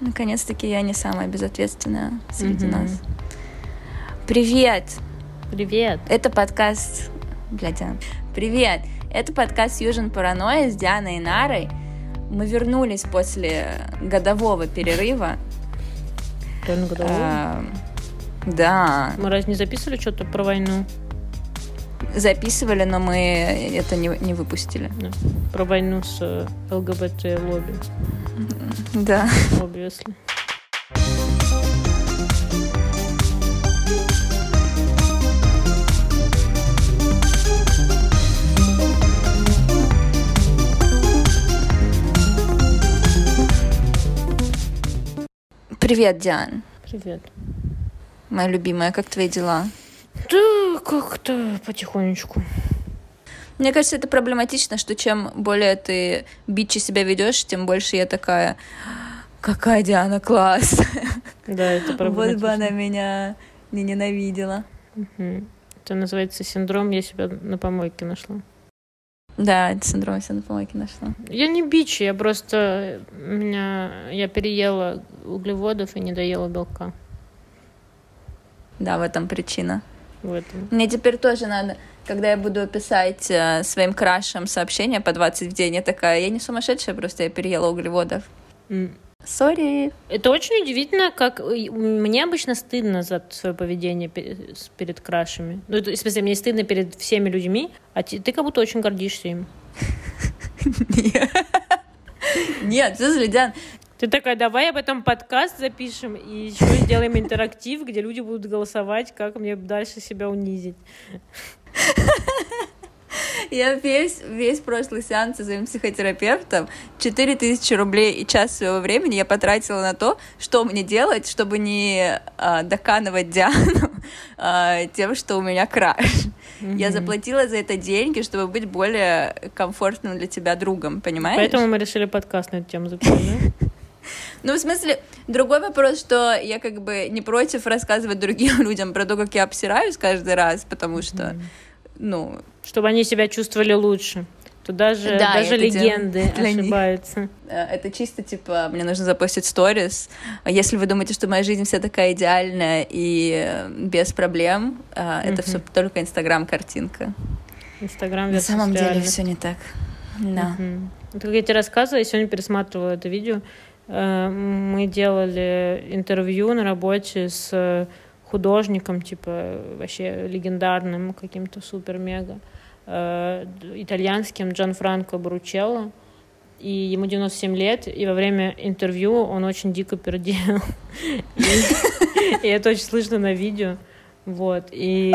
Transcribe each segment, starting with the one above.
Наконец-таки я не самая безответственная среди угу. нас. Привет! Привет! Это подкаст... Блядь, Привет! Это подкаст Южин Паранойя с Дианой и Нарой. Мы вернулись после годового перерыва. Реально годового? А, да. Мы разве не записывали что-то про войну? Записывали, но мы это не, не выпустили. Да. Про войну с э, ЛГБТ-лобби. Да. Obviously. Привет, Диан. Привет. Моя любимая, как твои дела? Да, как-то потихонечку. Мне кажется, это проблематично, что чем более ты бичи себя ведешь, тем больше я такая, какая Диана класс. Да, это проблематично. Вот бы она меня не ненавидела. Угу. Это называется синдром «я себя на помойке нашла». Да, это синдром «я себя на помойке нашла». Я не бичи, я просто... Меня... Я переела углеводов и не доела белка. Да, в этом причина. В этом. Мне теперь тоже надо когда я буду писать э, своим крашам сообщения по 20 в день, я такая, я не сумасшедшая, просто я переела углеводов. Сори. Mm. Это очень удивительно, как мне обычно стыдно за свое поведение перед крашами. Ну, в смысле, мне стыдно перед всеми людьми, а ты, ты как будто очень гордишься им. Нет, слушай, Диан, ты такая, давай об этом подкаст запишем и еще сделаем интерактив, где люди будут голосовать, как мне дальше себя унизить. Я весь, весь прошлый сеанс со своим психотерапевтом 4000 рублей и час своего времени я потратила на то, что мне делать, чтобы не а, доканывать Диану а, тем, что у меня краш. Mm-hmm. Я заплатила за это деньги, чтобы быть более комфортным для тебя другом, понимаешь? Поэтому мы решили подкаст на эту тему записать, да? Ну, в смысле, другой вопрос, что я как бы не против рассказывать другим людям про то, как я обсираюсь каждый раз, потому что, ну... Чтобы они себя чувствовали лучше. То даже, да, даже легенды ошибаются. Них. Э, это чисто типа, мне нужно запустить сторис. Если вы думаете, что моя жизнь вся такая идеальная и э, без проблем, mm-hmm. это все только инстаграм-картинка. Инстаграм На самом деле все не так. Да. Как я тебе рассказывала, я сегодня пересматривала это видео, Э, мы делали интервью на работе с художником, типа, вообще легендарным, каким-то супер-мега, э, итальянским Джан Франко Бручелло. И ему 97 лет, и во время интервью он очень дико пердел. И это очень слышно на видео. Вот. И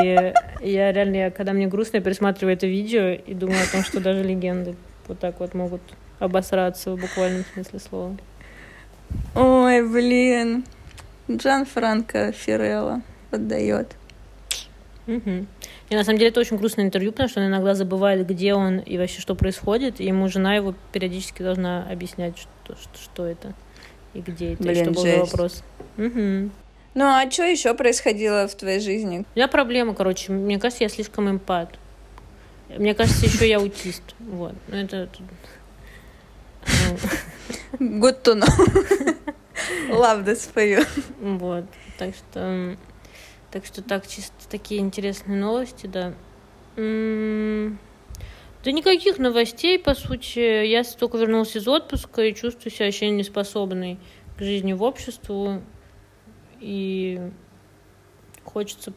я реально, когда мне грустно, я пересматриваю это видео и думаю о том, что даже легенды вот так вот могут обосраться в буквальном смысле слова. Ой, блин. Джан Франко Фирелла отдает. Угу. И на самом деле это очень грустное интервью, потому что он иногда забывает, где он и вообще что происходит. И ему жена его периодически должна объяснять, что, что, что это и где это, Блин, и что был за вопрос. Угу. Ну а что еще происходило в твоей жизни? У меня проблема, короче. Мне кажется, я слишком эмпат. Мне кажется, еще я аутист. Вот. Ну это Good to know. Love this for you. Вот. Так что, так что так, чисто такие интересные новости, да. Да никаких новостей, по сути. Я только вернулась из отпуска и чувствую себя вообще неспособной к жизни в обществе. И хочется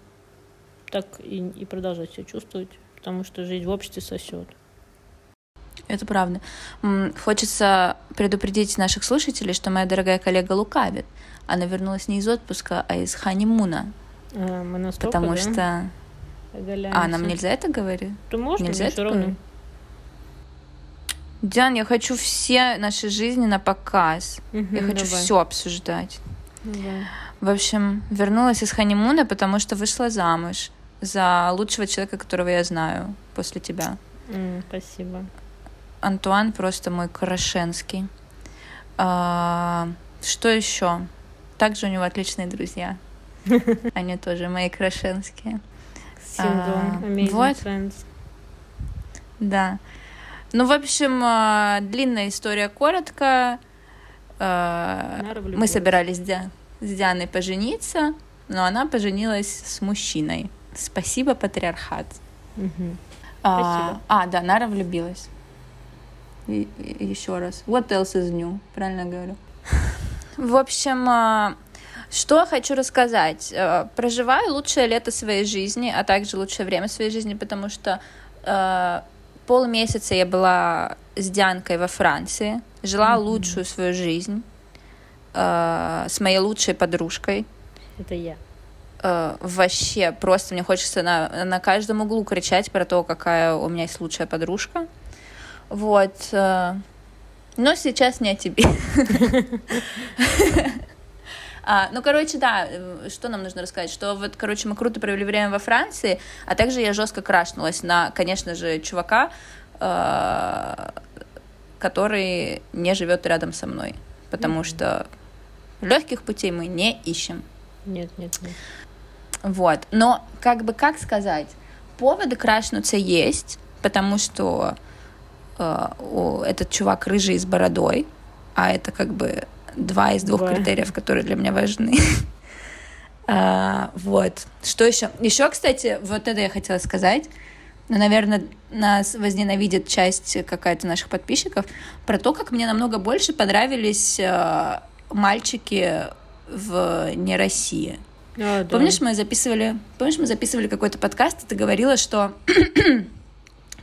так и, и продолжать себя чувствовать, потому что жизнь в обществе сосет. Это правда. Хочется предупредить наших слушателей, что моя дорогая коллега лукавит. Она вернулась не из отпуска, а из ханимуна. А, мы настолько, потому да? что... Оголяемся. А, нам нельзя это говорить? Да можно, нельзя это равно. Диан, я хочу все наши жизни на показ. Угу, я хочу давай. все обсуждать. Давай. В общем, вернулась из ханимуна, потому что вышла замуж за лучшего человека, которого я знаю после тебя. Mm, спасибо. Антуан просто мой Корошенский. А, что еще? Также у него отличные друзья. Они тоже мои Корошенские. А, вот. Friends. Да. Ну, в общем, а, длинная история коротко. мы собирались с, Ди- с Дианой пожениться, но она поженилась с мужчиной. Спасибо, патриархат. А, Спасибо. а, да, Нара влюбилась. Еще раз. What else is new? Правильно говорю. В общем, а, что хочу рассказать. Э, Проживаю лучшее лето своей жизни, а также лучшее время своей жизни, потому что э, полмесяца я была с Дианкой во Франции, жила Мгм. лучшую свою жизнь э, с моей лучшей подружкой. Это я. Э, вообще, просто мне хочется на, на каждом углу кричать про то, какая у меня есть лучшая подружка. Вот. э, но сейчас не о тебе. А, ну, короче, да, э, что нам нужно рассказать? Что вот, короче, мы круто провели время во Франции, а также я жестко крашнулась на, конечно же, чувака, э, который не живет рядом со мной, потому Мгм. что легких путей мы не ищем. Нет, нет, нет. Вот. Но, как бы, как сказать, поводы крашнуться есть, потому что этот чувак рыжий с бородой, а это как бы два из двух Два. критериев, которые для меня важны. А, вот. Что еще? Еще, кстати, вот это я хотела сказать. Ну, наверное, нас возненавидит часть какая-то наших подписчиков про то, как мне намного больше понравились э, мальчики в не России. А, да. Помнишь, мы записывали, помнишь, мы записывали какой-то подкаст, и ты говорила, что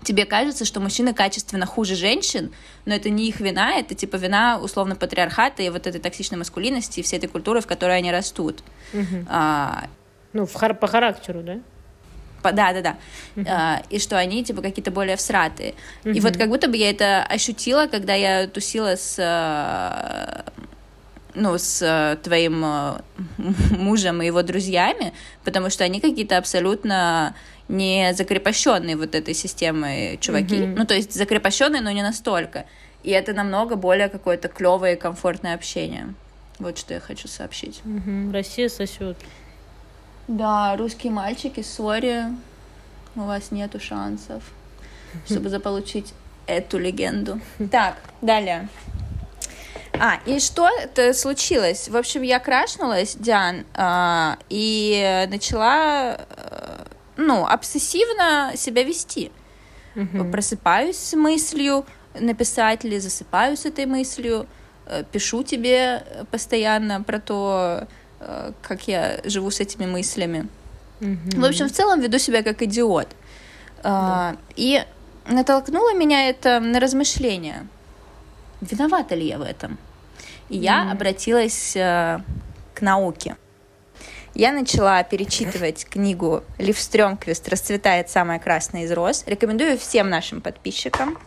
тебе кажется, что мужчины качественно хуже женщин, но это не их вина, это типа вина условно патриархата и вот этой токсичной маскулинности и всей этой культуры, в которой они растут. Мгм. А, Ну, в хар- по характеру, да? по- да, да, да. А, и что они типа какие-то более всратые. И Мгм. вот как будто бы я это ощутила, когда я тусила с э, ну, с э, твоим э, мужем и его друзьями, потому что они какие-то абсолютно не закрепощенные вот этой системой чуваки. Мгм. Ну, то есть закрепощенные, но не настолько. И это намного более какое-то клевое и комфортное общение. Вот что я хочу сообщить. Мгм. Россия сосет. Да, русские мальчики, сори, у вас нету шансов, чтобы заполучить эту легенду. Так, далее. А, и что это случилось? В общем, я крашнулась, Диан, а, и начала, ну, обсессивно себя вести. Мгм. Просыпаюсь с мыслью написать или засыпаю с этой мыслью, э, пишу тебе э, постоянно про то, э, как я живу с этими мыслями. Мгм. В общем, в целом веду себя как идиот. А, И натолкнуло меня это на размышления. Виновата ли я в этом? И я обратилась э, к науке. Я начала перечитывать книгу Лив Стрёмквист «Расцветает самая красная из роз». Рекомендую всем нашим подписчикам.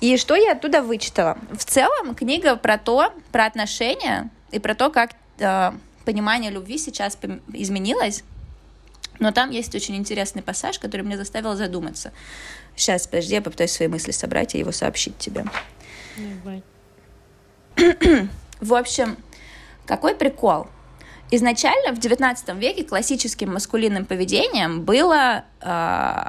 И что я оттуда вычитала? В целом книга про то, про отношения и про то, как э, понимание любви сейчас изменилось. Но там есть очень интересный пассаж, который меня заставил задуматься. Сейчас, подожди, я попытаюсь свои мысли собрать и его сообщить тебе. Давай. В общем, какой прикол? Изначально в XIX веке классическим маскулинным поведением было э,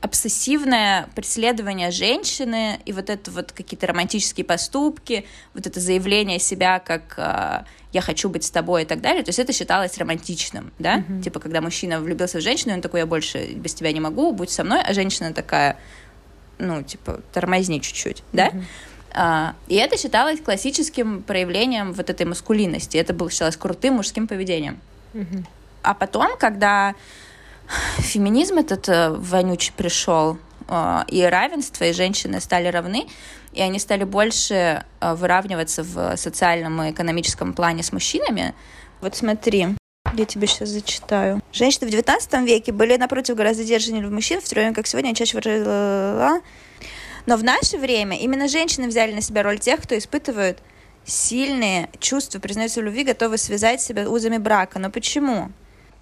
обсессивное преследование женщины и вот это вот какие-то романтические поступки, вот это заявление себя как э, я хочу быть с тобой и так далее. То есть это считалось романтичным, да? Мгм. Типа когда мужчина влюбился в женщину, он такой я больше без тебя не могу, будь со мной, а женщина такая, ну типа тормозни чуть-чуть, да? А, И это считалось классическим проявлением вот этой маскулинности. Это было считалось крутым мужским поведением. Мгм. А потом, когда феминизм этот э, вонючий пришел, э, и равенство, и женщины стали равны, и они стали больше э, выравниваться в социальном и экономическом плане с мужчинами. Вот смотри, я тебе сейчас зачитаю. Женщины в XIX веке были, напротив, гораздо сдержаннее мужчин, в то время как сегодня они чаще выражали... Но в наше время именно женщины взяли на себя роль тех, кто испытывают сильные чувства, признаются в любви, готовы связать себя узами брака. Но почему?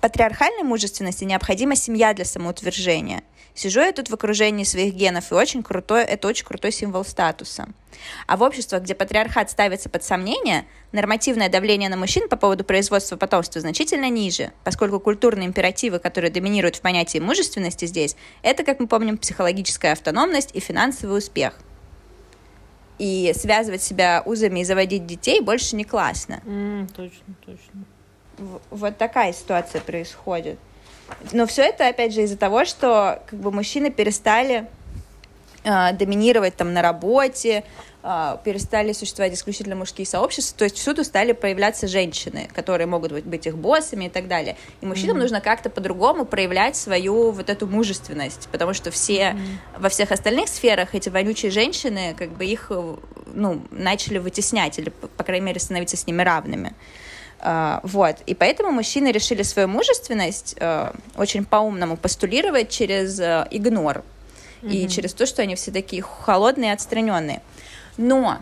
Патриархальной мужественности необходима семья для самоутверждения. Сижу я тут в окружении своих генов, и очень крутой, это очень крутой символ статуса. А в обществах, где патриархат ставится под сомнение, нормативное давление на мужчин по поводу производства потомства значительно ниже, поскольку культурные императивы, которые доминируют в понятии мужественности здесь, это, как мы помним, психологическая автономность и финансовый успех. и связывать себя узами и заводить детей больше не классно. М, точно, точно. В- Вот такая ситуация происходит. Но все это, опять же, из-за того, что как бы мужчины перестали а, доминировать там на работе, а, перестали существовать исключительно мужские сообщества, то есть всюду стали появляться женщины, которые могут быть, быть их боссами и так далее. И мужчинам нужно как-то по-другому проявлять свою вот эту мужественность, потому что все во всех остальных сферах эти вонючие женщины как бы их э, ну начали вытеснять или по крайней мере становиться с ними равными. А, Вот. И поэтому мужчины решили свою мужественность э, очень по-умному постулировать через э, игнор. И через то, что они все такие холодные и отстраненные. Но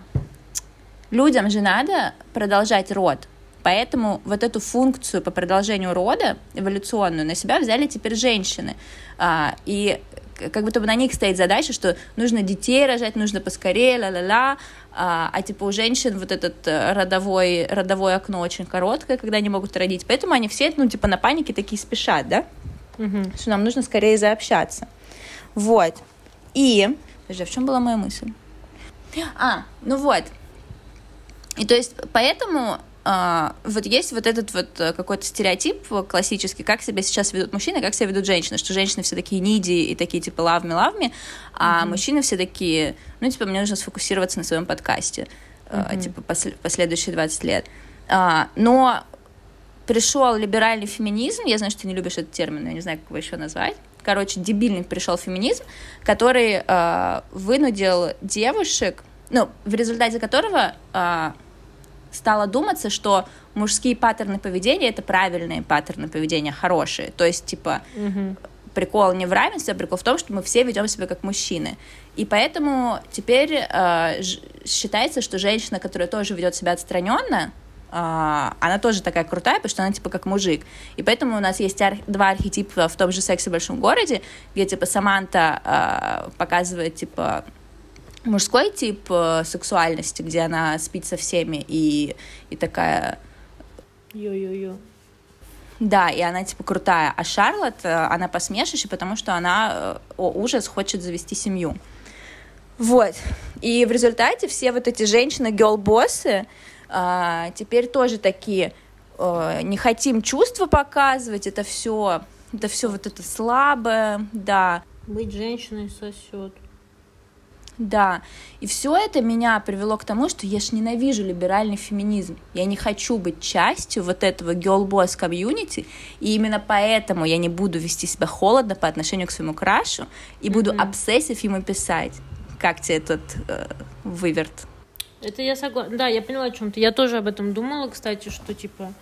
людям же надо продолжать род. Поэтому вот эту функцию по продолжению рода, эволюционную, на себя взяли теперь женщины. А, и как будто бы на них стоит задача, что нужно детей рожать, нужно поскорее, ла-ла-ла. А, а типа у женщин вот этот э, родовой, родовое окно очень короткое, когда они могут родить. Поэтому они все, ну, типа на панике такие спешат, да? Мгм. что нам нужно скорее заобщаться. Вот. И... Подожди, а в чем была моя мысль? А, ну вот. И то есть поэтому вот есть вот этот вот э, какой-то стереотип классический, как себя сейчас ведут мужчины, как себя ведут женщины, что женщины все такие ниди и такие типа лавми лавми, а мужчины все такие, ну типа мне нужно сфокусироваться на своем подкасте, э, типа посл- последующие 20 лет. А, но пришел либеральный феминизм, я знаю, что ты не любишь этот термин, но я не знаю, как его еще назвать. Короче, дебильный пришел феминизм, который э, вынудил девушек, ну, в результате которого э, стало думаться, что мужские паттерны поведения это правильные паттерны поведения, хорошие. То есть, типа, Мгм. прикол не в равенстве, а прикол в том, что мы все ведем себя как мужчины. И поэтому теперь э, считается, что женщина, которая тоже ведет себя отстраненно, э, она тоже такая крутая, потому что она типа как мужик. И поэтому у нас есть ар- два архетипа в том же сексе в большом городе, где типа Саманта э, показывает типа мужской тип э, сексуальности, где она спит со всеми и, и такая Ё-ё-ё. да, и она типа крутая. А Шарлотт, э, она посмешище, потому что она, э, о ужас, хочет завести семью. Вот. И в результате все вот эти женщины-гелбоссы а, теперь тоже такие э, не хотим чувства показывать, это все, это все вот это слабое, да. Быть женщиной сосет. Да, и все это меня привело к тому, что я ж ненавижу либеральный феминизм. Я не хочу быть частью вот этого girl boss комьюнити, и именно поэтому я не буду вести себя холодно по отношению к своему крашу и буду обсессив ему писать. Как тебе этот э, выверт? Это я согласна. Да, я поняла о чем ты. Я тоже об этом думала, кстати, что типа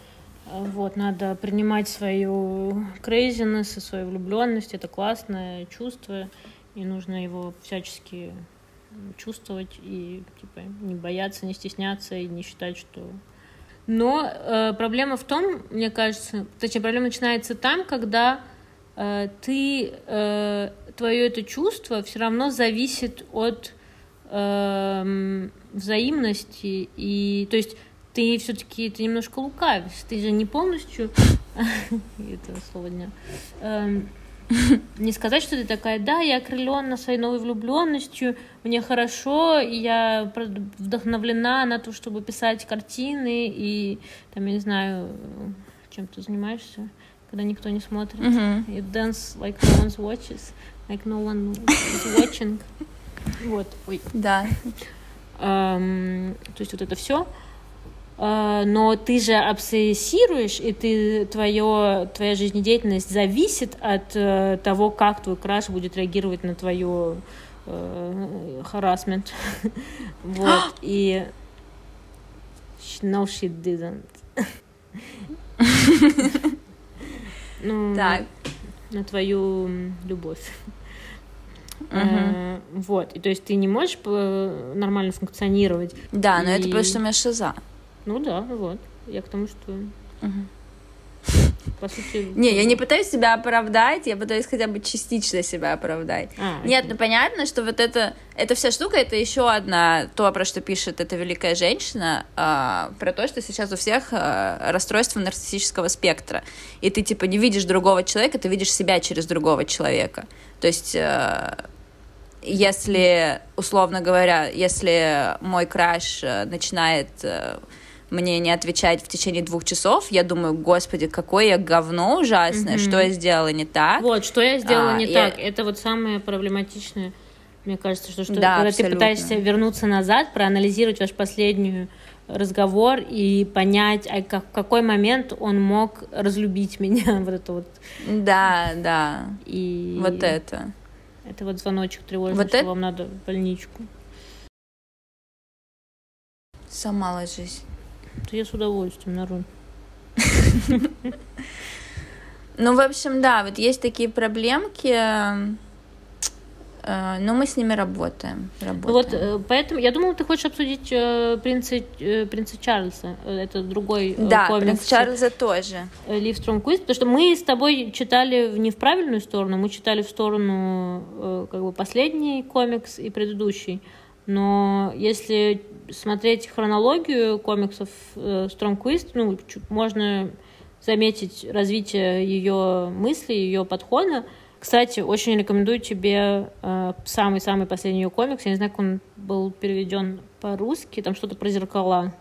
э, вот надо принимать свою крейзинес и свою влюбленность. Это классное чувство, и нужно его всячески чувствовать и типа не бояться, не стесняться и не считать, что но э, проблема в том, мне кажется, точнее, проблема начинается там, когда э, ты э, твое это чувство все равно зависит от эм, взаимности и то есть ты все-таки ты немножко лукавишь, ты же не полностью это слово дня не сказать, что ты такая, да, я окрылена своей новой влюбленностью, мне хорошо, я вдохновлена на то, чтобы писать картины, и там, я не знаю, чем ты занимаешься, когда никто не смотрит. Мгм. You dance like no one watches, like no one is watching. Вот, ой. Да. Ам, то есть вот это все. Но ты же обсессируешь, и ты, твое, твоя жизнедеятельность зависит от э, того, как твой краш будет реагировать на твою харасмент. вот, и... No, she didn't. ну, Так. на твою любовь. Мгм. Э, Вот. И то есть ты не можешь э, нормально функционировать. Да, но это И- потому что у меня шиза. Ну да, вот. Я к тому, что по сути. Не, я не пытаюсь себя оправдать, я пытаюсь хотя бы частично себя оправдать. А, Нет, окей. ну понятно, что вот это, эта вся штука, это еще одна, то, про что пишет эта великая женщина, а, про то, что сейчас у всех а, расстройство нарциссического спектра. И ты, типа, не видишь другого человека, ты видишь себя через другого человека. То есть, а, если, условно говоря, если мой краш э, начинает э, мне не отвечать в течение двух часов, я думаю, господи, какое я говно ужасное, mm-hmm. что я сделала не так. Вот, что я сделала а, не я... так, это вот самое проблематичное, мне кажется, что, что да, когда абсолютно. ты пытаешься вернуться назад, проанализировать ваш последний разговор и понять, а как, в какой момент он мог разлюбить меня, вот это вот. Да, да. И вот это. Это вот звоночек тревожный, вот что это... вам надо в больничку. Сама ложись. То я с удовольствием, народ. Ну, в общем, да, вот есть такие проблемки. Э, но мы с ними работаем. работаем. Вот, э, поэтому я думала, ты хочешь обсудить э, принца, принца Чарльза. Это другой да, комикс. принц Чарльза тоже. Лив Стромквист, потому что мы с тобой читали не в правильную сторону, мы читали в сторону как бы последний комикс и предыдущий. Но если смотреть хронологию комиксов Стромквист, ну, можно заметить развитие ее мысли, ее подхода. Кстати, очень рекомендую тебе э, самый-самый последний ее комикс. Я не знаю, как он был переведен по-русски. Там что-то про зеркала.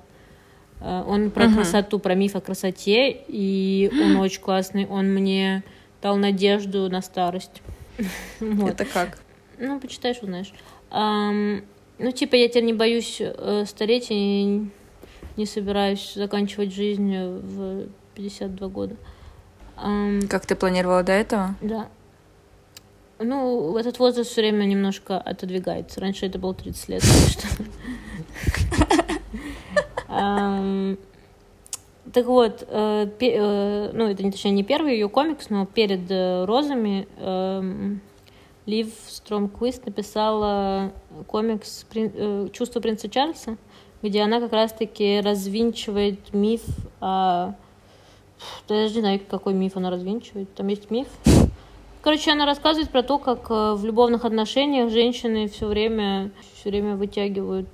Э, он про uh-huh. красоту, про миф о красоте. И он очень классный. Он мне дал надежду на старость. вот. Это как? Ну, почитаешь, узнаешь. Um, ну, типа, я теперь не боюсь э, стареть и не собираюсь заканчивать жизнь в 52 года. Um, как ты планировала до этого? Да. Ну, этот возраст все время немножко отодвигается. Раньше это было 30 лет. Так вот, э, э, ну, это, точнее, не первый ее комикс, но перед э, «Розами» эм, Лив Стромквист написала комикс «Чувство принца Чарльза», где она как раз-таки развинчивает миф о... Я даже не знаю, какой миф она развинчивает. Там есть миф Короче, она рассказывает про то, как э, в любовных отношениях женщины все время, все время вытягивают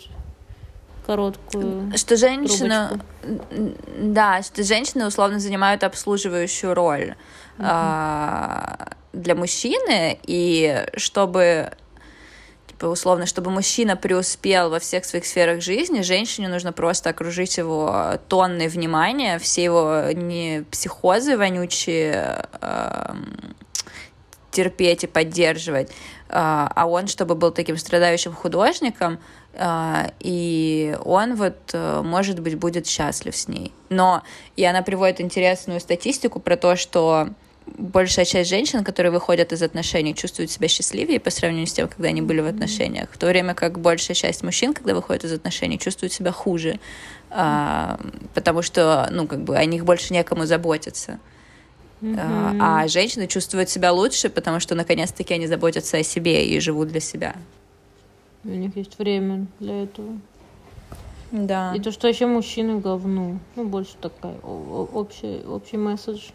короткую. Что женщина, трубочку. да, что женщины условно занимают обслуживающую роль угу. а, для мужчины, и чтобы типа условно, чтобы мужчина преуспел во всех своих сферах жизни, женщине нужно просто окружить его тонной внимания, все его не психозы вонючие, а, терпеть и поддерживать, а, а он, чтобы был таким страдающим художником, а, и он вот, э, может быть, будет счастлив с ней. Но, и она приводит интересную статистику про то, что большая часть женщин, которые выходят из отношений, чувствуют себя счастливее по сравнению с тем, когда они были в отношениях, в то время как большая часть мужчин, когда выходят из отношений, чувствуют себя хуже, а, потому что, ну, как бы о них больше некому заботиться. Mm-hmm. А женщины чувствуют себя лучше, потому что наконец-таки они заботятся о себе и живут для себя. У них есть время для этого. Да. И то, что еще мужчины говно. Ну, больше такая общий, общий месседж.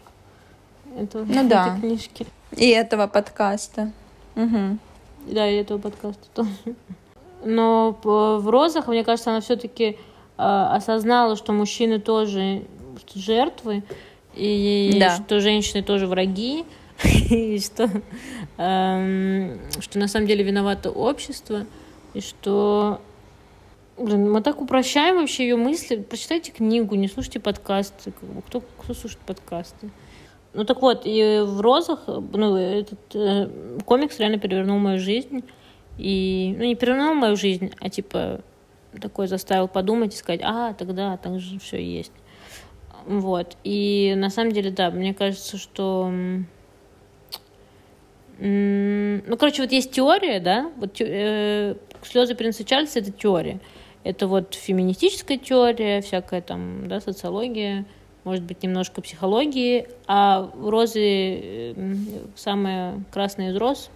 Это, ну, да. книжки. И этого подкаста. Угу. Да, и этого подкаста тоже. Но в розах, мне кажется, она все-таки а, осознала, что мужчины тоже жертвы, и да. что женщины тоже враги, и что, эм, что на самом деле виновато общество, и что Блин, мы так упрощаем вообще ее мысли. Прочитайте книгу, не слушайте подкасты. Кто, кто слушает подкасты? Ну так вот, и в «Розах» ну, этот э, комикс реально перевернул мою жизнь. И, ну, не перевернул мою жизнь, а типа такой заставил подумать и сказать, а, тогда так же все есть. Вот. И на самом деле, да, мне кажется, что... Ну, короче, вот есть теория, да, вот э, слезы принца Чарльза это теория. Это вот феминистическая теория, всякая там, да, социология, может быть, немножко психологии, а розы э, самая красная из роз.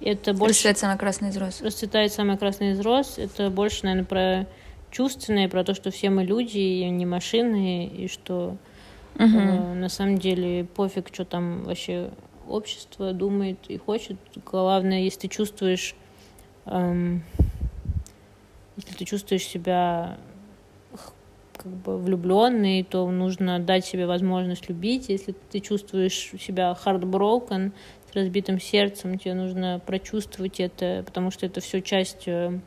Это больше... Расцветает самая красная из роз. Расцветает самая красная из роз. Это больше, наверное, про чувственное, про то, что все мы люди, и не машины, и что угу. э, на самом деле пофиг, что там вообще общество думает и хочет. Главное, если ты чувствуешь, эм, если ты чувствуешь себя как бы влюбленный, то нужно дать себе возможность любить. Если ты чувствуешь себя heartbroken, с разбитым сердцем, тебе нужно прочувствовать это, потому что это все часть э,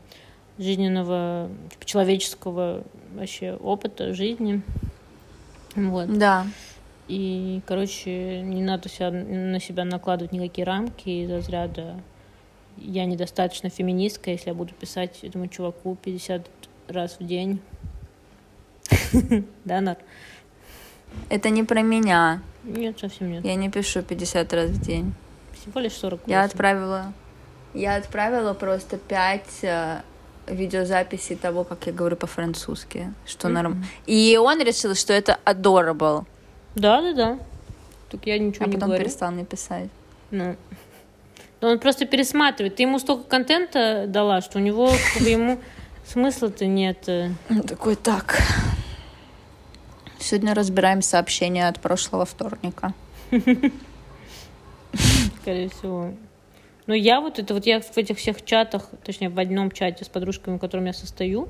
жизненного, типа, человеческого вообще опыта жизни. Вот. Да. И, короче, не надо себя, на себя накладывать никакие рамки из разряда я недостаточно феминистка, если я буду писать этому чуваку 50 раз в день. Да, Нар? Это не про меня. Нет, совсем нет. Я не пишу 50 раз в день. Всего лишь 40. Я отправила... Я отправила просто пять э, видеозаписей того, как я говорю по-французски, что норм. И он решил, что это adorable. Да, да, да. Так я ничего а не потом говорю. перестал мне писать. Ну. Но он просто пересматривает. Ты ему столько контента дала, что у него ему смысла-то нет. э. Он такой, так. Сегодня разбираем сообщения от прошлого вторника. скорее всего. Но я вот это вот я в этих всех чатах, точнее в одном чате с подружками, в котором я состою,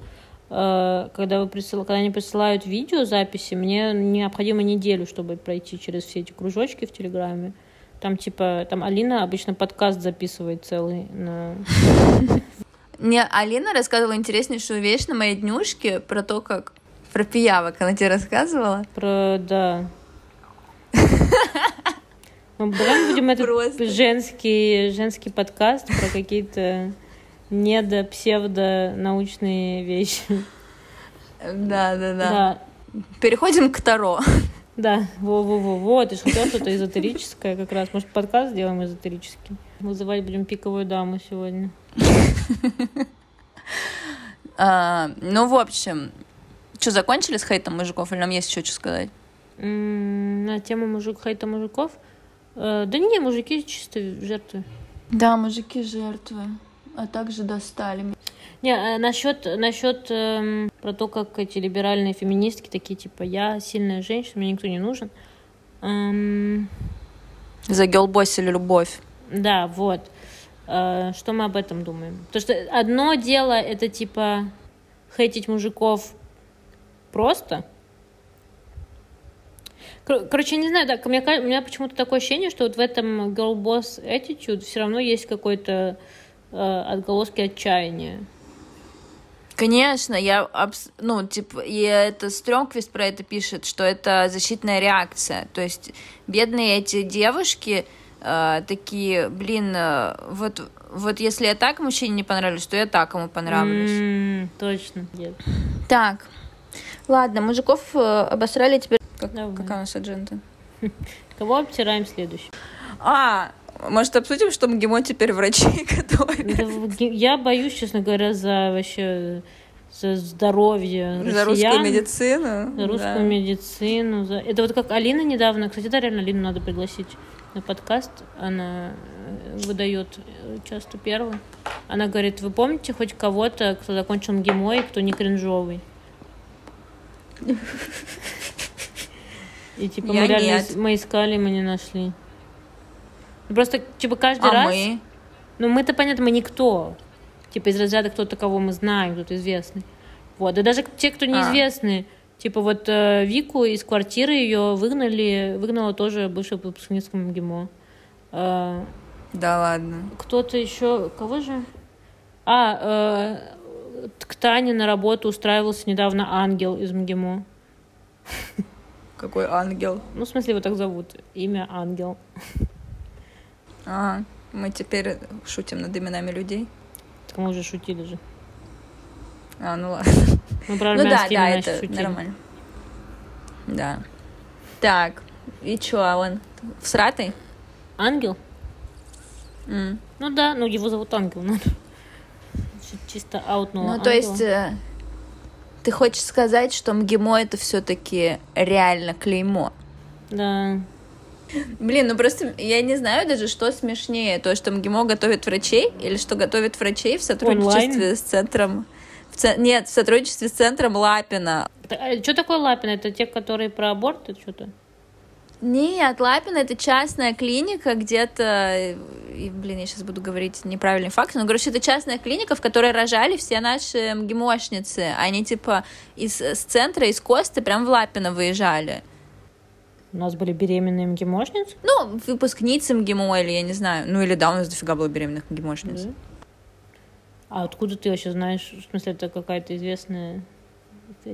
э, когда, вы присыл... когда они присылают видеозаписи, мне необходимо неделю, чтобы пройти через все эти кружочки в Телеграме. Там типа, там Алина обычно подкаст записывает целый на... Мне Алина рассказывала интереснейшую вещь на моей днюшке про то, как... Про пиявок она тебе рассказывала? Про, да. Ну, давай будем этот Просто. женский, женский подкаст про какие-то недо псевдо научные вещи. Да, да, да. Да, Переходим к Таро. да, во-во-во-во, ты же хотел что-то эзотерическое как раз. Может, подкаст сделаем эзотерический? Вызывать будем пиковую даму сегодня. А, ну, в общем, что, закончили с хейтом мужиков, или нам есть еще что сказать? На тему мужик, хейта мужиков? Э, Да не, мужики чисто жертвы. Да, мужики жертвы, а также достали. Не, э, насчет, насчет эм, про то, как эти либеральные феминистки такие, типа, я сильная женщина, мне никто не нужен. Эм, За гелбосили любовь. да, вот. Э, что мы об этом думаем? Потому что одно дело это, типа, хейтить мужиков просто. Кор- Короче, не знаю, так, у меня, у меня почему-то такое ощущение, что вот в этом girl boss attitude все равно есть какой-то э, отголоски отчаяния. Конечно, я, ну, типа, и это Стрёмквист про это пишет, что это защитная реакция. То есть бедные эти девушки э, такие, блин, э, вот, вот если я так мужчине не понравлюсь, то я так ему понравлюсь. М, точно. Нет. Так, ладно, мужиков э, обосрали теперь. Как, Давай. какая у нас адженда? Кого обтираем следующий? А, может, обсудим, что МГИМО теперь врачи готовят? Да ге- Я боюсь, честно говоря, за вообще за здоровье За русскую россиян, медицину. за русскую да. медицину. За... Это вот как Алина недавно, кстати, да, реально Алину надо пригласить на подкаст. Она э, выдает э, часто первую. Она говорит, вы помните хоть кого-то, кто закончил МГИМО и кто не кринжовый? И типа Я мы реально нет. мы искали, мы не нашли. Просто типа каждый А раз. мы? Ну, мы-то, понятно, мы никто. Типа из разряда кто-то, кого мы знаем, кто-то известный. Вот. Да даже те, кто неизвестные. Типа вот э, Вику из квартиры ее выгнали, выгнала тоже бывшая выпускница МГИМО. Э, Да ладно. кто-то еще... Кого же? А, э, к Тане на работу устраивался недавно ангел из МГИМО. Какой ангел. Ну, в смысле, его так зовут. Имя ангел. А, мы теперь шутим над именами людей. Так мы уже шутили же. А, ну ладно. Мы про Ну да, да, это шутили. нормально. Да. Так, и чё, а он всратый? Ангел? М. Ну да, ну его зовут Ангел, надо. Чи- Чисто аутнула Ну, то есть, э, ты хочешь сказать, что МГИМО это все-таки реально клеймо? Да. Блин, ну просто я не знаю даже, что смешнее, то, что МГИМО готовит врачей, или что готовит врачей в сотрудничестве Онлайн? с центром... в ц- Нет, в сотрудничестве с центром Лапина. что такое Лапин? Это те, которые про аборт? Это что-то? Нет, Лапина это частная клиника где-то, и, блин, я сейчас буду говорить неправильный факт, но, короче, это частная клиника, в которой рожали все наши МГИМОшницы. Они, типа, из с центра, из Косты прям в Лапино выезжали. У нас были беременные МГИМОшницы. Ну, выпускницы МГИМО или я не знаю. Ну или да, у нас дофига было беременных МГИМОшниц. Да. А откуда ты вообще знаешь, в смысле, это какая-то известная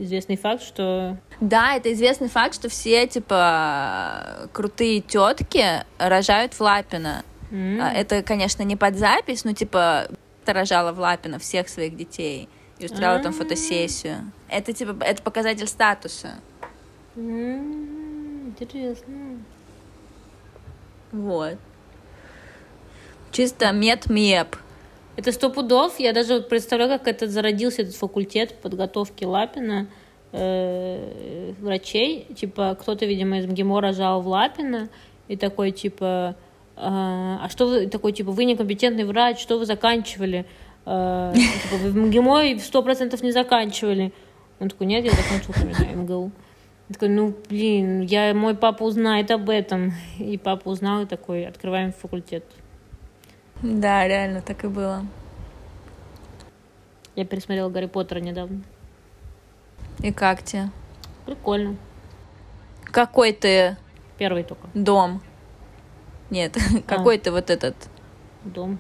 известный факт, что... Да, это известный факт, что все, типа, крутые тетки рожают в Лапино. М. Это, конечно, не под запись, но, типа, рожала в Лапино всех своих детей и устраивала там А. фотосессию. Это, типа, это показатель статуса. М, Интересно. Вот. Чисто мед-меп. Это сто пудов. Я даже представляю, как это зародился, этот факультет подготовки Лапина э, врачей. Типа, кто-то, видимо, из МГИМО рожал в Лапино и такой, типа, а а что вы, такой, типа, вы некомпетентный врач, что вы заканчивали? Э, типа, вы в МГИМО сто процентов не заканчивали. Он такой, нет, я закончил МГУ. Я такой, ну, блин, я, мой папа узнает об этом. И папа узнал и такой, открываем факультет. Да, реально так и было. Я пересмотрела Гарри Поттера недавно. И как тебе? Прикольно. Какой ты Первый только. дом? Нет, какой ты вот этот? Дом.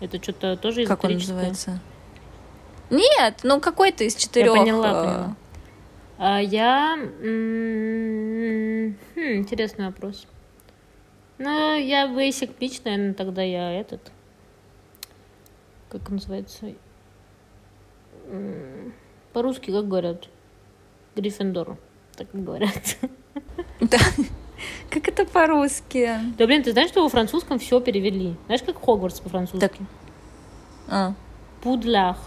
Это что-то тоже Как он называется? Нет, ну какой ты из четырех? поняла, э, поняла. А я... м, хм, интересный вопрос. Ну, я basic bitch, наверное, тогда я этот... Как он называется? По-русски как говорят? Гриффиндор. Так говорят. Да. Как это по-русски? Да блин, ты знаешь, что во французском все перевели? Знаешь, как Хогвартс по-французски? Так. А. Пудлях.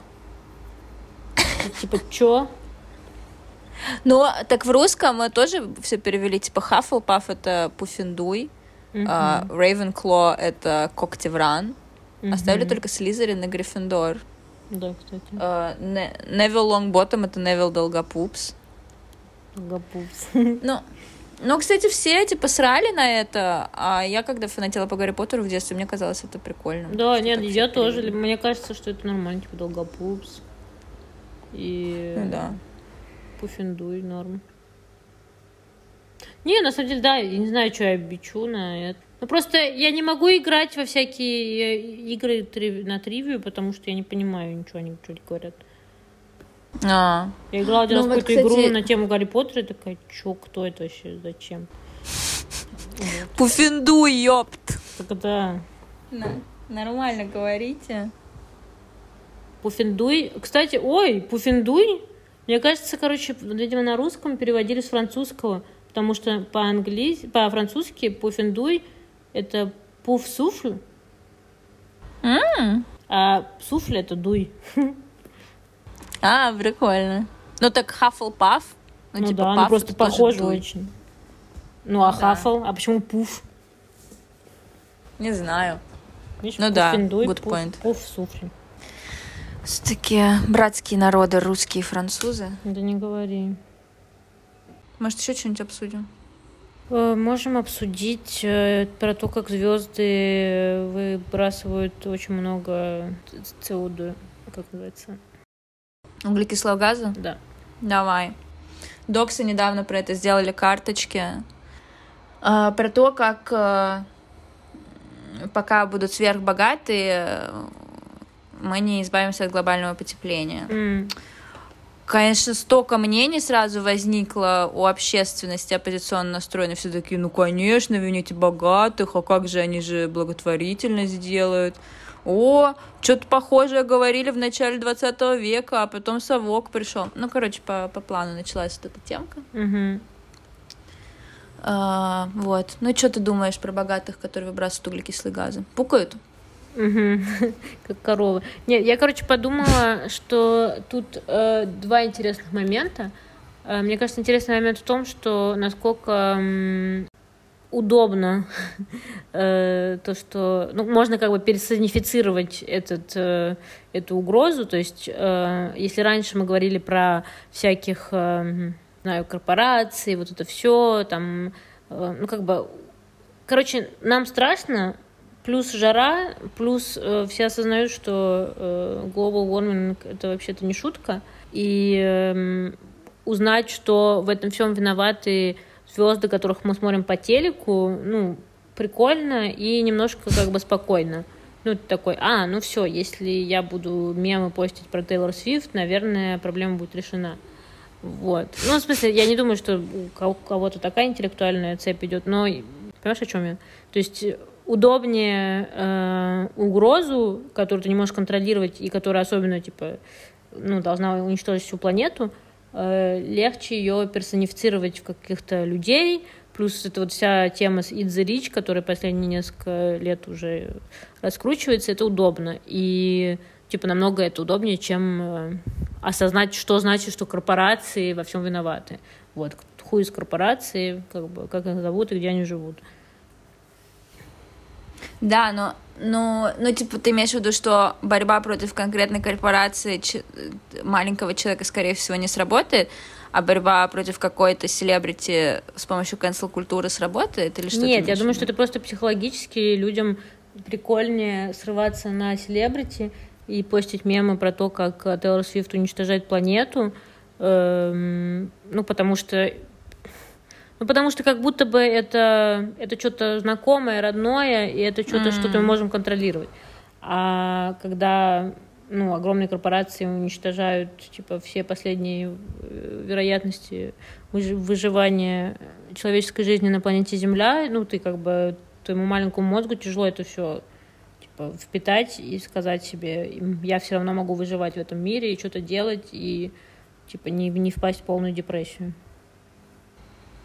Типа, чё? Ну, так в русском мы тоже все перевели, типа Хаффлпаф это Пуффиндуй, а, Рейвенкло это Когтевран, оставили Мгм. только Слизерин и Гриффиндор. Да, кстати. Не- Невил Лонгботтом это Невил Долгопупс. Гапупс. Ну, ну, кстати, все типа срали на это, а я когда фанатела по Гарри Поттеру в детстве, мне казалось это прикольно. Да, нет, я тоже. перевели. Мне кажется, что это нормально, типа долгопупс. И Ну да. пуффиндуй норм. Не, на самом деле, да, я не знаю, что я бичу на это. Ну, просто я не могу играть во всякие э, игры на тривию, потому что я не понимаю ничего, они что говорят. А, Я играла один Ну раз вот, какую-то кстати- игру на тему Гарри Поттера и такая, чё, кто это вообще, зачем? Вот. Пуффиндуй, ёпт! Так да, Нормально говорите. Пуффиндуй. Кстати, ой, Пуффиндуй. Мне кажется, короче, видимо, на русском переводили с французского, потому что по-английски, по-французски Пуффиндуй это пуф-суфль, М. а суфль это дуй. А, прикольно. Ну так Хаффлпаф. Ну, Ну, типа, да, ну паф просто похоже дуй. очень. Ну, а Да. хафл, а почему пуф? Не знаю. Видишь, Ну да, Пуффиндуй, good пуф, point. пуф-суфль. Такие братские народы, русские и французы. Да не говори. Может, еще что-нибудь обсудим? Э, Можем обсудить э, про то, как звезды выбрасывают очень много СО2, как называется. Углекислого газа? Да. Давай. Доксы недавно про это сделали карточки. Про то, как э, пока будут сверхбогатые, э, мы не избавимся от глобального потепления. М, Конечно, столько мнений сразу возникло у общественности оппозиционно настроенной. Все такие, ну, конечно, вините богатых, а как же они же благотворительность делают? О, что-то похожее говорили в начале 20 века, а потом совок пришел. Ну, короче, по, по плану началась вот эта темка. мгм. А, вот. Ну, что ты думаешь про богатых, которые выбрасывают углекислые газы? Пукают? Мгм. Как коровы. Нет, я, короче, подумала, что тут э, два интересных момента. Э, мне кажется, интересный момент в том, что насколько м, удобно э, то, что ну, можно как бы персонифицировать этот, э, эту угрозу. То есть, э, если раньше мы говорили про всяких, э, знаю, корпораций, вот это все, там, э, ну, как бы, короче, нам страшно, плюс жара, плюс э, все осознают, что э, global warming это вообще-то не шутка. И эм, узнать, что в этом всем виноваты звезды, которых мы смотрим по телеку, ну, прикольно и немножко как бы спокойно. Ну, ты такой, а, ну все, если я буду мемы постить про Тейлор Свифт, наверное, проблема будет решена. Вот. Ну, в смысле, я не думаю, что у кого-то такая интеллектуальная цепь идет, но понимаешь, о чем я? То есть удобнее э, угрозу, которую ты не можешь контролировать и которая особенно, типа, ну, должна уничтожить всю планету, э, легче ее персонифицировать в каких-то людей, плюс это вот вся тема с Eat the Rich, которая последние несколько лет уже раскручивается, это удобно. И типа намного это удобнее, чем э, осознать, что значит, что корпорации во всем виноваты. Вот, хуй из корпорации, как бы, как их зовут и где они живут. Да, но, но, ну, типа, ты имеешь в виду, что борьба против конкретной корпорации маленького человека, скорее всего, не сработает, а борьба против какой-то селебрити с помощью cancel-культуры сработает? Или что Нет, я думаю, что это просто психологически людям прикольнее срываться на селебрити и постить мемы про то, как Тейлор Свифт уничтожает планету, эм, ну, потому что ну, потому что как будто бы это, это что-то знакомое, родное, и это что-то, mm-hmm. что-то мы можем контролировать. А когда ну, огромные корпорации уничтожают типа все последние э, вероятности выживания человеческой жизни на планете Земля, ну, ты как бы твоему маленькому мозгу тяжело это все типа, впитать и сказать себе, я все равно могу выживать в этом мире и что-то делать, и типа не, не впасть в полную депрессию.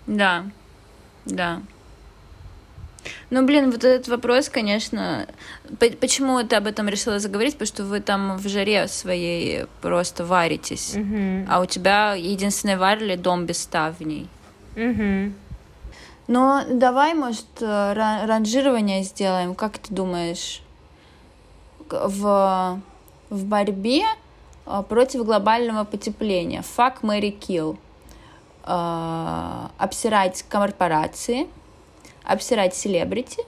Да, да. Ну, блин, вот этот вопрос, конечно... Почему ты об этом решила заговорить? Потому что вы там в жаре своей просто варитесь. Mm-hmm. А у тебя единственное варили дом без ставней. Mm-hmm. Ну, давай, может, ранжирование сделаем. Как ты думаешь? В, в борьбе а, против глобального потепления. Fuck, Mary Kill. Э, обсирать корпорации, обсирать селебрити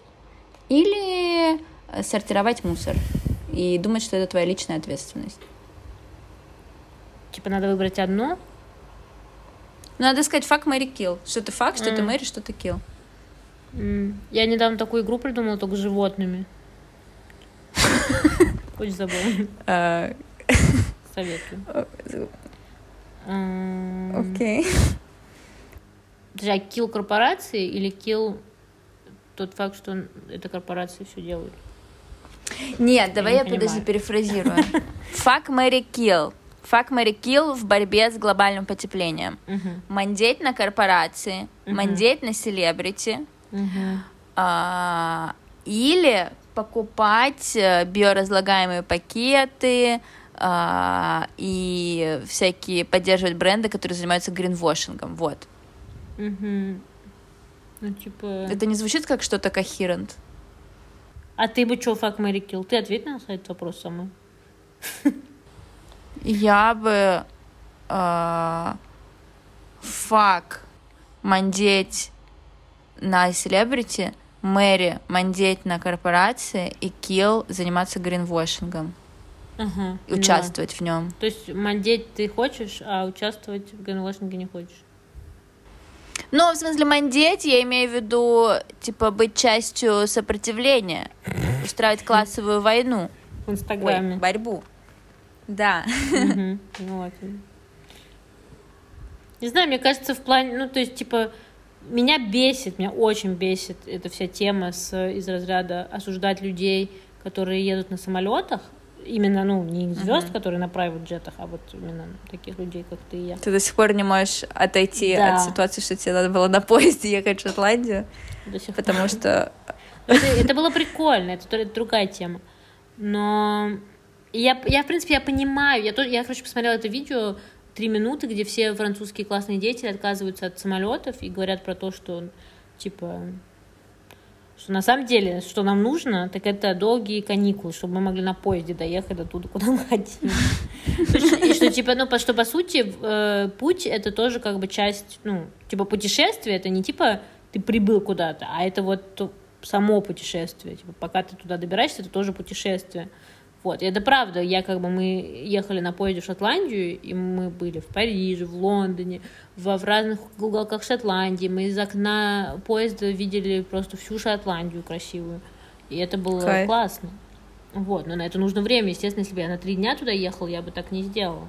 или сортировать мусор и думать, что это твоя личная ответственность. Типа надо выбрать одно? Надо сказать факт Мэри Килл. Что ты факт, что mm. ты Мэри, что ты Килл. Mm. Я недавно такую игру придумала, только с животными. Очень забавно. А. Советую. Окей. Подожди, а килл корпорации или килл тот факт, что это корпорации все делают? Нет, давай я, я подожди, перефразирую. Fuck, Мэри Kill. Fuck, Мэри Kill в борьбе с глобальным потеплением. Uh-huh. Мандеть на корпорации, uh-huh. мандеть на селебрити. Uh-huh. А, или покупать э, биоразлагаемые пакеты, а, и всякие поддерживать бренды, которые занимаются гринвошингом. Вот. Угу. Ну, типа... Это не звучит как что-то кохерент. А ты бы что, фак Мэри Килл? Ты ответь на этот вопрос сама. Я бы фак мандеть на селебрити, Мэри мандеть на корпорации и Килл заниматься гринвошингом. Ага, и участвовать в нем. То есть мандеть ты хочешь, а участвовать в гринвошинге не хочешь? Ну, в смысле, мандеть, я имею в виду, типа, быть частью сопротивления, устраивать классовую войну. В Инстаграме. Ой, борьбу. Да. Ну, вот. Не знаю, мне кажется, в плане, ну, то есть, типа, меня бесит, меня очень бесит эта вся тема с, из разряда осуждать людей, которые едут на самолетах, Именно, ну, не звезд, uh-huh. которые на private джетах, а вот именно таких людей, как ты и я. Ты до сих пор не можешь отойти да. от ситуации, что тебе надо было на поезде ехать в Шотландию. До сих потому пор. что... Это, это было прикольно, это, это другая тема. Но я, я, в принципе, я понимаю, я, тоже, я, короче, посмотрела это видео три минуты, где все французские классные деятели отказываются от самолетов и говорят про то, что, типа, что на самом деле, что нам нужно, так это долгие каникулы, чтобы мы могли на поезде доехать до туда, куда мы хотим. И что, типа, ну, что, по сути, э, путь — это тоже как бы часть, ну, типа, путешествие — это не типа ты прибыл куда-то, а это вот само путешествие. Типа, пока ты туда добираешься, это тоже путешествие Вот, и это правда. Я как бы мы ехали на поезде в Шотландию, и мы были в Париже, в Лондоне, во в разных уголках Шотландии. Мы из окна поезда видели просто всю Шотландию красивую. И это было Кайф. классно. Вот, но на это нужно время. Естественно, если бы я на три дня туда ехала, я бы так не сделала.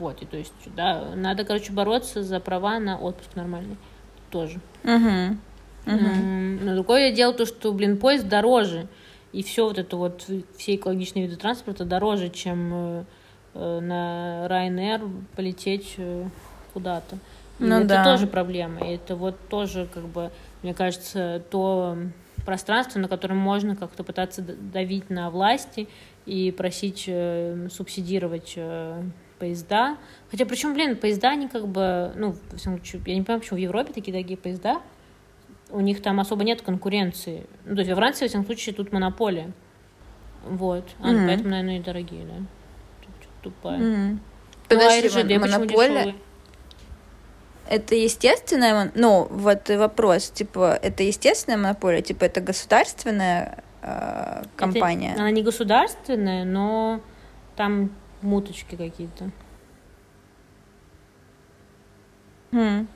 Вот, и то есть, да, надо, короче, бороться за права на отпуск нормальный. Тоже. Мгм. М, Но другое дело то, что, блин, поезд дороже. И все вот это вот, все экологичные виды транспорта дороже, чем э, э, на Ryanair полететь э, куда-то. Ну это да. тоже проблема. И это вот тоже, как бы, мне кажется, то пространство, на котором можно как-то пытаться давить на власти и просить э, субсидировать э, поезда. Хотя, причем, блин, поезда, они как бы, ну, всяком случае, я не понимаю, почему в Европе такие дорогие поезда, у них там особо нет конкуренции. Ну, то есть во Франции, во всяком случае, тут монополия. Вот. А, Мгм. Поэтому, наверное, и дорогие, да. Чё-то Тупая. Мгм. Ну, а Подожди, РЖД монополия? Это естественная, мон- ну, вот вопрос, типа, это естественная монополия, типа, это государственная э, компания? Это- она не государственная, но там муточки какие-то. М.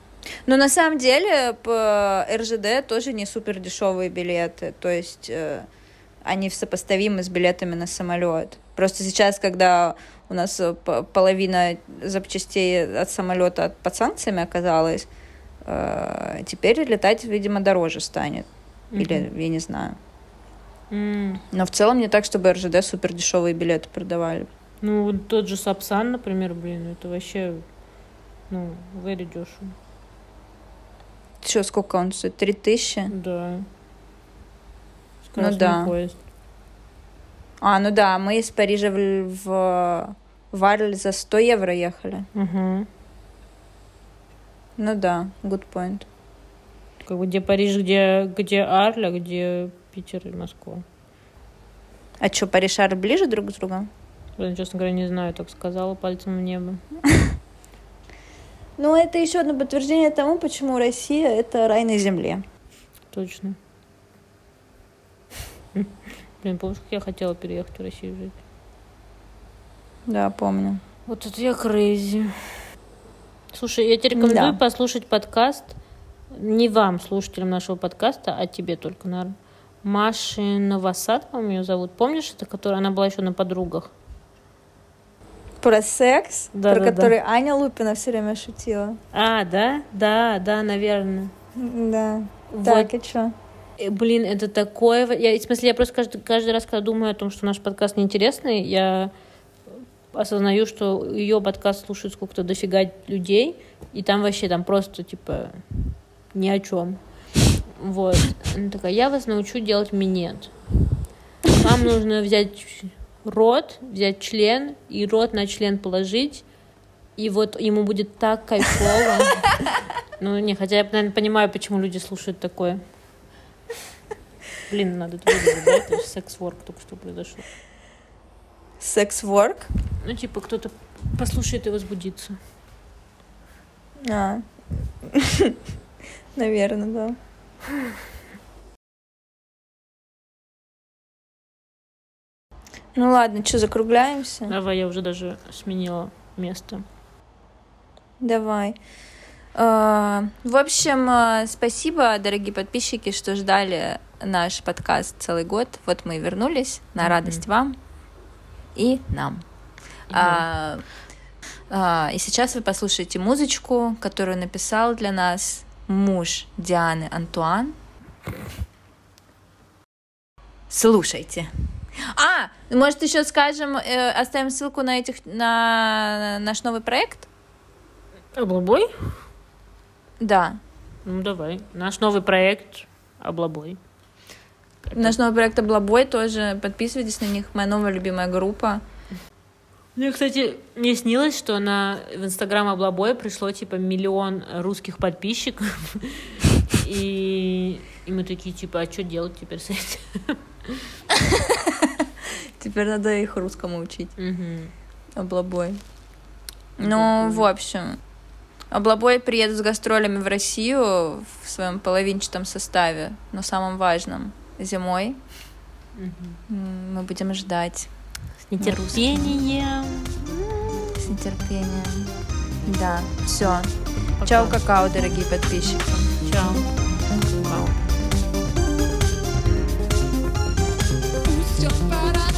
Ну, на самом деле, по РЖД тоже не супер дешевые билеты, то есть э, они сопоставимы с билетами на самолет. Просто сейчас, когда у нас э, половина запчастей от самолета под санкциями оказалась, э, теперь летать, видимо, дороже станет. Или я не знаю. М. Но в целом не так, чтобы РЖД супер дешевые билеты продавали. Ну, вот тот же Сапсан, например, блин, это вообще, ну, very дешево. Что, сколько он стоит? Три тысячи? Да. Ну Скоростной да. поезд. А, ну да, мы из Парижа в, в Варль за 100 евро ехали. Угу. Ну да, good point. Как бы где Париж, где, где Арль, а где Питер и Москва. А что, Париж и Арль ближе друг к другу? Блин, честно говоря, не знаю, так сказала пальцем в небо. Ну, это еще одно подтверждение тому, почему Россия — это рай на земле. Точно. Блин, помнишь, как я хотела переехать в Россию жить? Да, помню. Вот это я крейзи. Слушай, я тебе рекомендую Да. послушать подкаст. Не вам, слушателям нашего подкаста, а тебе только, наверное. Маши Новосад, по-моему, ее зовут. Помнишь, это которая она была еще на подругах? Про секс, Да, про да, да. который Аня Лупина все время шутила. А, да? Да, да, наверное. Да. Вот. Так, и что? Э, Блин, это такое... Я, в смысле, я просто каждый, каждый раз, когда думаю о том, что наш подкаст неинтересный, я осознаю, что ее подкаст слушает сколько-то дофига людей, и там вообще там просто, типа, ни о чем. Вот. Она такая, я вас научу делать минет. Вам нужно взять рот, взять член, и рот на член положить, и вот ему будет так кайфово. Ну, не, хотя я, наверное, понимаю, почему люди слушают такое. Блин, надо это выделить, да? То есть секс-ворк только что произошел. Секс-ворк? Ну, типа, кто-то послушает и возбудится. А. Наверное, да. Ну ладно, что, закругляемся? Давай, я уже даже сменила место. Давай. А, В общем, а, спасибо, дорогие подписчики, что ждали наш подкаст целый год. Вот мы и вернулись на Мгм. радость вам и нам. А, а, И сейчас вы послушаете музычку, которую написал для нас муж Дианы Антуан. Слушайте. А, может еще скажем, э, оставим ссылку на этих на наш новый проект? Облабой? Да. Ну, давай. Наш новый проект Облабой. Наш новый проект Облабой тоже. Подписывайтесь на них. Моя новая любимая группа. Ну, кстати, мне снилось, что на в Инстаграм Облабой пришло, типа, миллион русских подписчиков. И, и мы такие, типа, а что делать теперь с этим? Теперь надо их русскому учить. Мгм. Облабой. Ну, в общем. Облабой приедут с гастролями в Россию в своем половинчатом составе, но самом важном. Зимой. Мы будем ждать нетерпением. С нетерпением. Да, все. Чао, какао, дорогие подписчики. Чао. Who's your para